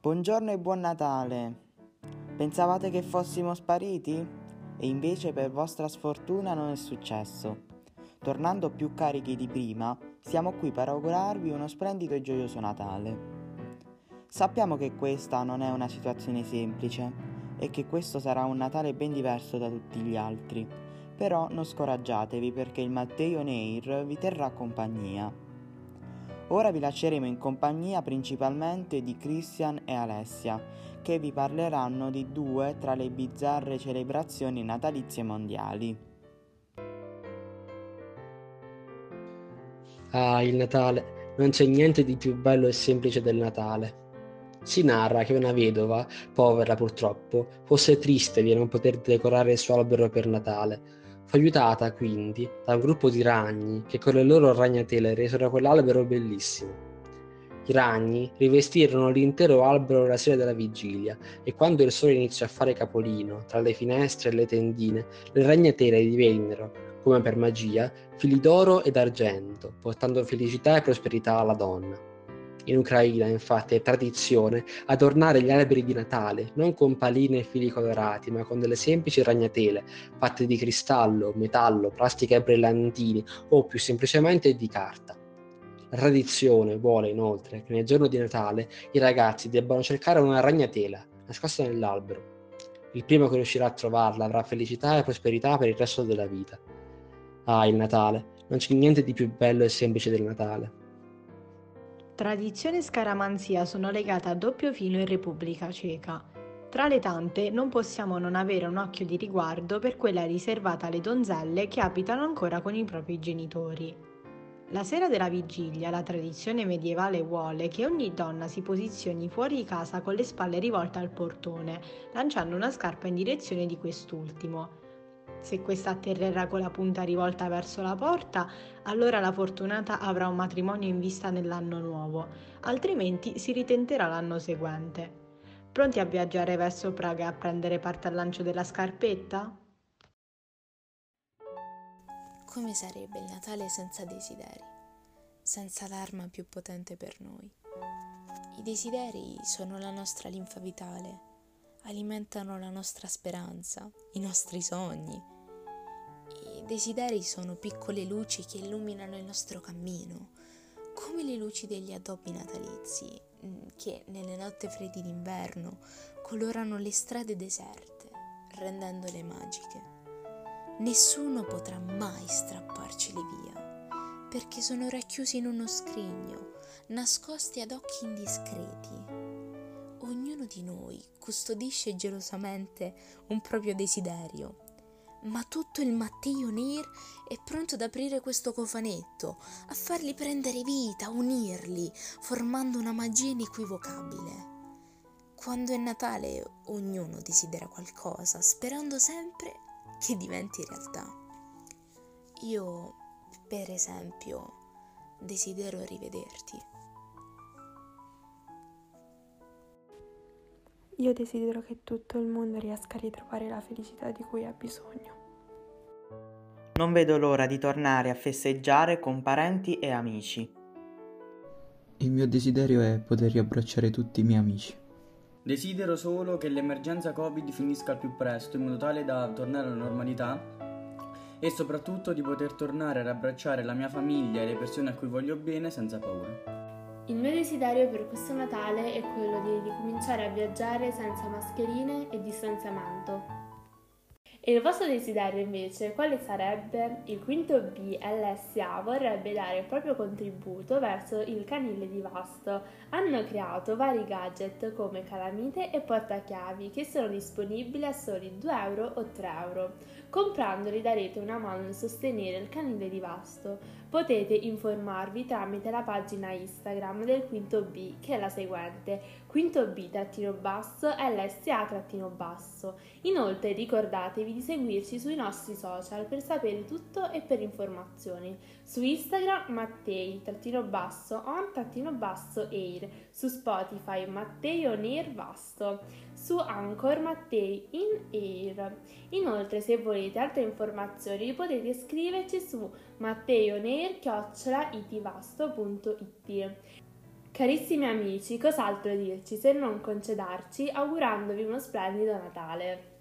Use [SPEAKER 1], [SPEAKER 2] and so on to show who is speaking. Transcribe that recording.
[SPEAKER 1] Buongiorno e buon Natale. Pensavate che fossimo spariti? E invece per vostra sfortuna non è successo. Tornando più carichi di prima, siamo qui per augurarvi uno splendido e gioioso Natale. Sappiamo che questa non è una situazione semplice e che questo sarà un Natale ben diverso da tutti gli altri, però non scoraggiatevi perché il Matteo Neir vi terrà compagnia. Ora vi lasceremo in compagnia principalmente di Christian e Alessia, che vi parleranno di due tra le bizzarre celebrazioni natalizie mondiali.
[SPEAKER 2] Ah, il Natale. Non c'è niente di più bello e semplice del Natale. Si narra che una vedova, povera purtroppo, fosse triste di non poter decorare il suo albero per Natale. Fu aiutata quindi da un gruppo di ragni che con le loro ragnatele resero quell'albero bellissimo. I ragni rivestirono l'intero albero la sera della vigilia e quando il sole iniziò a fare capolino tra le finestre e le tendine, le ragnatele divennero, come per magia, fili d'oro ed argento, portando felicità e prosperità alla donna. In Ucraina, infatti, è tradizione adornare gli alberi di Natale non con paline e fili colorati, ma con delle semplici ragnatele fatte di cristallo, metallo, plastica e brillantini o più semplicemente di carta. La tradizione vuole inoltre che nel giorno di Natale i ragazzi debbano cercare una ragnatela nascosta nell'albero. Il primo che riuscirà a trovarla avrà felicità e prosperità per il resto della vita. Ah, il Natale! Non c'è niente di più bello e semplice del Natale.
[SPEAKER 3] Tradizione e scaramanzia sono legate a doppio filo in Repubblica Ceca. Tra le tante non possiamo non avere un occhio di riguardo per quella riservata alle donzelle che abitano ancora con i propri genitori. La sera della vigilia la tradizione medievale vuole che ogni donna si posizioni fuori casa con le spalle rivolte al portone, lanciando una scarpa in direzione di quest'ultimo. Se questa atterrerà con la punta rivolta verso la porta, allora la fortunata avrà un matrimonio in vista nell'anno nuovo, altrimenti si ritenterà l'anno seguente. Pronti a viaggiare verso Praga e a prendere parte al lancio della scarpetta?
[SPEAKER 4] Come sarebbe il Natale senza desideri, senza l'arma più potente per noi? I desideri sono la nostra linfa vitale alimentano la nostra speranza, i nostri sogni. I desideri sono piccole luci che illuminano il nostro cammino, come le luci degli addobbi natalizi mm, che nelle notte fredde d'inverno colorano le strade deserte, rendendole magiche. Nessuno potrà mai strapparcele via, perché sono racchiusi in uno scrigno, nascosti ad occhi indiscreti ognuno di noi custodisce gelosamente un proprio desiderio, ma tutto il Matteo Nir è pronto ad aprire questo cofanetto, a farli prendere vita, unirli, formando una magia inequivocabile. Quando è Natale ognuno desidera qualcosa, sperando sempre che diventi realtà. Io, per esempio, desidero rivederti.
[SPEAKER 5] Io desidero che tutto il mondo riesca a ritrovare la felicità di cui ha bisogno.
[SPEAKER 1] Non vedo l'ora di tornare a festeggiare con parenti e amici.
[SPEAKER 6] Il mio desiderio è poter riabbracciare tutti i miei amici.
[SPEAKER 7] Desidero solo che l'emergenza Covid finisca al più presto in modo tale da tornare alla normalità e soprattutto di poter tornare ad abbracciare la mia famiglia e le persone a cui voglio bene senza paura.
[SPEAKER 8] Il mio desiderio per questo Natale è quello di ricominciare a viaggiare senza mascherine e distanziamento. E il vostro desiderio invece quale sarebbe? Il quinto B LSA vorrebbe dare il proprio contributo verso il canile di Vasto. Hanno creato vari gadget come calamite e portachiavi che sono disponibili a soli 2 euro o 3 euro. Comprandoli darete una mano nel sostenere il canile di Vasto. Potete informarvi tramite la pagina Instagram del Quinto B che è la seguente Quinto B-basso LSA-basso. Inoltre ricordatevi di seguirci sui nostri social per sapere tutto e per informazioni. Su Instagram Mattei-basso on-basso-air, su Spotify Mattei on su Anchor Mattei in air. Inoltre se volete altre informazioni potete scriverci su matteionair-itvasto.it Carissimi amici, cos'altro dirci se non concedarci augurandovi uno splendido Natale?